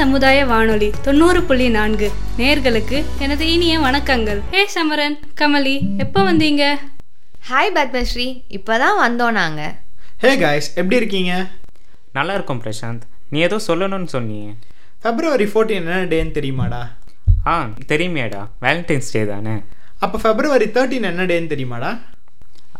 சமுதாய வானொலி தொண்ணூறு புள்ளி நான்கு. நேர்களுக்கு எனது இனிய வணக்கங்கள். ஹே சமரன் கமலி எப்போ வந்தீங்க? ஹாய் பத்மஸ்ரீ. இப்போதான் வந்தோம் நாங்க. ஹே காய்ஸ் எப்படி இருக்கீங்க? நல்லா இருக்கும் பிரசாந்த். நீ ஏதோ சொல்லணும்னு சொன்னியே. ஃபெப்ரவரி 14 என்ன டேன்னு தெரியுமாடா? ஆ தெரியுமேடா. வேலண்டைன்ஸ் டே தானே. அப்போ ஃபெப்ரவரி 13 என்ன டேன்னு தெரியுமாடா?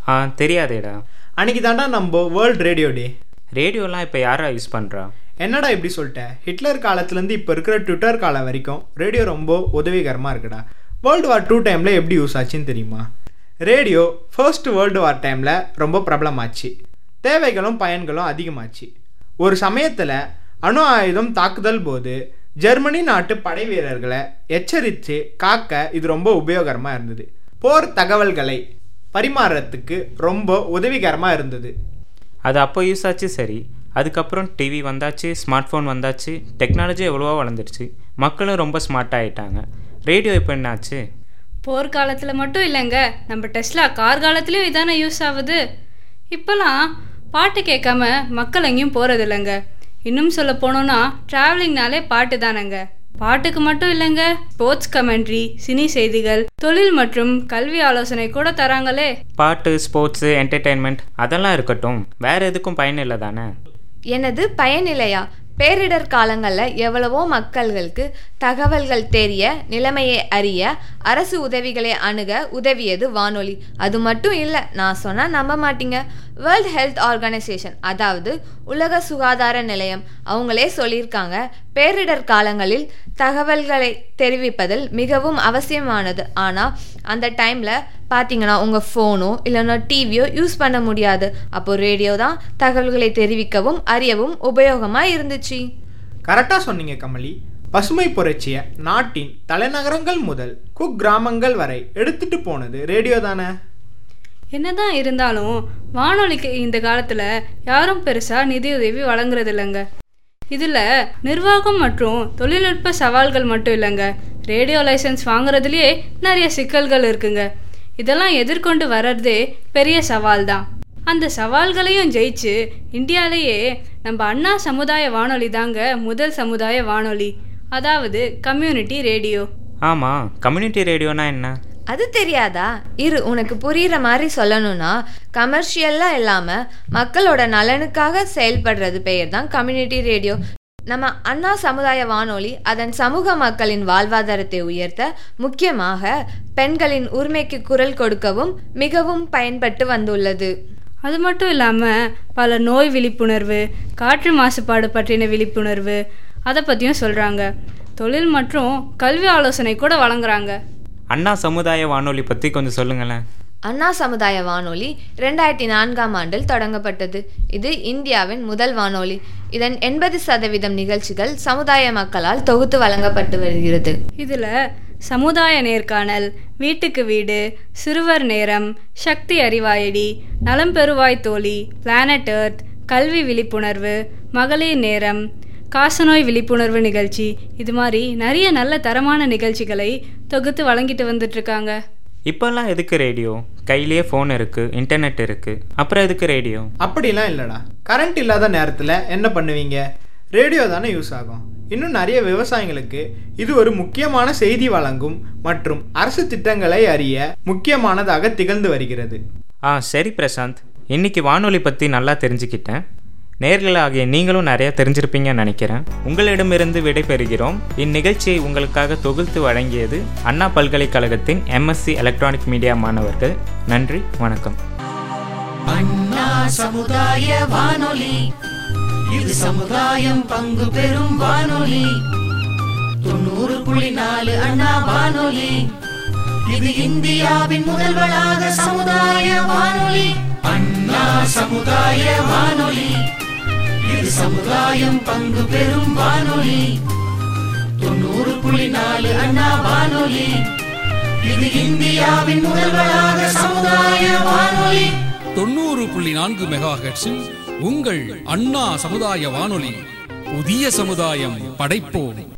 ஆ தெரியாதேடா. அன்னைக்கு தாண்டா நம்ம வேர்ல்ட் ரேடியோ டே ரேடியோலாம் இப்போ யாரா யூஸ் பண்ணுறா என்னடா இப்படி சொல்லிட்டேன் ஹிட்லர் காலத்துலேருந்து இப்போ இருக்கிற ட்விட்டர் காலம் வரைக்கும் ரேடியோ ரொம்ப உதவிகரமாக இருக்குடா. வேர்ல்டு வார் டூ டைமில் எப்படி யூஸ் ஆச்சுன்னு தெரியுமா? ரேடியோ ஃபர்ஸ்ட் வேர்ல்டு வார் டைமில் ரொம்ப பிரபலமாச்சு. தேவைகளும் பயன்களும் அதிகமாச்சு. ஒரு சமயத்தில் அணு ஆயுதம் தாக்குதல் போது ஜெர்மனி நாட்டு படை வீரர்களை எச்சரித்து காக்க இது ரொம்ப உபயோகரமாக இருந்தது. போர் தகவல்களை பரிமாறுறதுக்கு ரொம்ப உதவிகரமாக இருந்தது. அது அப்போ யூஸ் ஆச்சு? சரி. அதுக்கப்புறம் டிவி வந்தாச்சு ஸ்மார்ட் ஃபோன் வந்தாச்சு டெக்னாலஜி எவ்வளவோ வளர்ந்துருச்சு மக்களும் ரொம்ப ஸ்மார்ட்டாக ஆயிட்டாங்க. ரேடியோ இப்போ என்னாச்சு? போர்க்காலத்தில் மட்டும் இல்லைங்க. நம்ம டெஸ்லா கார் காலத்துலேயும் இதானே யூஸ் ஆகுது. இப்போலாம் பாட்டு கேட்காம மக்கள் எங்கேயும் போகிறது இல்லைங்க. இன்னும் சொல்ல போனோன்னா ட்ராவலிங்னாலே பாட்டு தானேங்க. பாட்டுக்கு மட்டும் இல்லைங்க. ஸ்போர்ட்ஸ் கமெண்ட்ரி சினி செய்திகள் தொழில் மற்றும் கல்வி ஆலோசனை கூட தராங்களே. பாட்டு ஸ்போர்ட்ஸு என்டர்டெயின்மெண்ட் அதெல்லாம் இருக்கட்டும். வேறு எதுக்கும் பயன் இல்லை தானே? எனது பயனிலையா? பேரிடர் காலங்களில் எவ்வளவோ மக்கள்களுக்கு தகவல்கள் தெரிய நிலைமையை அறிய அரசு உதவிகளை அணுக உதவியது வானொலி. அது மட்டும் இல்லை நான் சொன்னால் நம்ப மாட்டீங்க. வேர்ல்ட் ஹெல்த் ஆர்கனைசேஷன் அதாவது உலக சுகாதார நிலையம் அவங்களே சொல்லியிருக்காங்க பேரிடர் காலங்களில் தகவல்களை தெரிவிப்பதில் மிகவும் அவசியமானது. ஆனால் அந்த டைமில் பார்த்தீங்கன்னா உங்கள் ஃபோனோ இல்லைன்னா டிவியோ யூஸ் பண்ண முடியாது. அப்போது ரேடியோ தான் தகவல்களை தெரிவிக்கவும் அறியவும் உபயோகமாக இருந்துச்சு. கரெக்டாக சொன்னீங்க கமலி. பசுமை புரட்சியை நாட்டின் தலைநகரங்கள் முதல் குக்கிராமங்கள் வரை எடுத்துட்டு போனது ரேடியோ தானே? என்னதான் இருந்தாலும் வானொலிக்கு இந்த காலத்தில் யாரும் பெருசாக நிதியுதவி வழங்குறது இல்லைங்க இதில் நிர்வாகம் மற்றும் தொழில்நுட்ப சவால்கள் மட்டும் இல்லைங்க. ரேடியோ லைசன்ஸ் வாங்குறதுலேயே நிறைய சிக்கல்கள் இருக்குங்க. இதெல்லாம் எதிர்கொண்டு வர்றதே பெரிய சவால் தான் அந்த சவால்களையும் ஜெயிச்சு இந்தியாலேயே நம்ம அண்ணா சமுதாய வானொலி தாங்க முதல் சமுதாய வானொலி. அதாவது கம்யூனிட்டி ரேடியோ. ஆமாம் கம்யூனிட்டி ரேடியோனா என்ன? அது தெரியாதா? இரு உனக்கு புரிகிற மாதிரி சொல்லணும்னா கமர்ஷியலாக இல்லாமல் மக்களோட நலனுக்காக செயல்படுறது பெயர் தான் கம்யூனிட்டி ரேடியோ நம்ம அண்ணா சமுதாய வானொலி அதன் சமூக மக்களின் வாழ்வாதாரத்தை உயர்த்த முக்கியமாக பெண்களின் உரிமைக்கு குரல் கொடுக்கவும் மிகவும் பயன்பட்டு வந்துள்ளது. அது மட்டும் இல்லாமல் பல நோய் விழிப்புணர்வு காற்று மாசுபாடு பற்றின விழிப்புணர்வு அதை பற்றியும் சொல்கிறாங்க தொழில் மற்றும் கல்வி ஆலோசனை கூட வழங்குறாங்க. அண்ணா சமுதாய வானொலி பற்றி கொஞ்சம் சொல்லுங்களேன். அண்ணா சமுதாய வானொலி ரெண்டாயிரத்தி நான்காம் ஆண்டில் தொடங்கப்பட்டது. இது இந்தியாவின் முதல் வானொலி. இதன் எண்பது சதவீதம் நிகழ்ச்சிகள் சமுதாய மக்களால் தொகுத்து வழங்கப்பட்டு வருகிறது. இதில் சமுதாய நேர்காணல் வீட்டுக்கு வீடு சிறுவர் நேரம் சக்தி அறிவாயடி நலம் பெறுவாய் தோழி பிளானட் எர்த் கல்வி விழிப்புணர்வு மகளிர் நேரம் காசநோய் விழிப்புணர்வு நிகழ்ச்சி. இது மாதிரி நிறைய நல்ல தரமான நிகழ்ச்சிகளை தொகுத்து வழங்கிட்டு வந்துட்டுருக்காங்க. இப்போல்லாம் எதுக்கு ரேடியோ? கையிலேயே ஃபோன் இருக்குது இன்டர்நெட் இருக்குது அப்புறம் எதுக்கு ரேடியோ? அப்படிலாம் இல்லைடா. கரண்ட் இல்லாத நேரத்தில் என்ன பண்ணுவீங்க? ரேடியோ தானே யூஸ் ஆகும். இன்னும் நிறைய விவசாயிகளுக்கு இது ஒரு முக்கியமான செய்தி வழங்கும் மற்றும் அரசு திட்டங்களை அறிய முக்கியமானதாக திகழ்ந்து வருகிறது. ஆ சரி பிரசாந்த். இன்னைக்கு வானொலி பற்றி நல்லா தெரிஞ்சுக்கிட்டேன். நேர்களாகிய நீங்களும் நிறைய தெரிஞ்சிருப்பீங்கன்னு நினைக்கிறேன். உங்களிடமிருந்து விடைபெறுகிறோம். இந்நிகழ்ச்சியை உங்களுக்காக தொகுத்து வழங்கியது அண்ணா பல்கலைக்கழகத்தின் எம்எஸ்சி எலக்ட்ரானிக் மீடியா மாணவர்கள். நன்றி வணக்கம். அண்ணா சமுதாய வானொலி. இது சமுதாயம் பங்கு பெறும் வானொலி. தொண்ணூறு புள்ளி நாலு அண்ணா வானொலி. இது இந்தியாவின் முதல் வளாக சமுதாய வானொலி. அண்ணா சமுதாய வானொலி. இது சமுதாயம் பங்கு பெறும் வானொலி. தொண்ணூறு புள்ளி நாலு அண்ணா வானொலி. இது இந்தியாவின் முதல்வராக சமுதாய வானொலி. தொண்ணூறு புள்ளி நான்கு மெகா ஹெட்ஸில் உங்கள் அண்ணா சமுதாய வானொலி. புதிய சமுதாயம் படைப்போம்.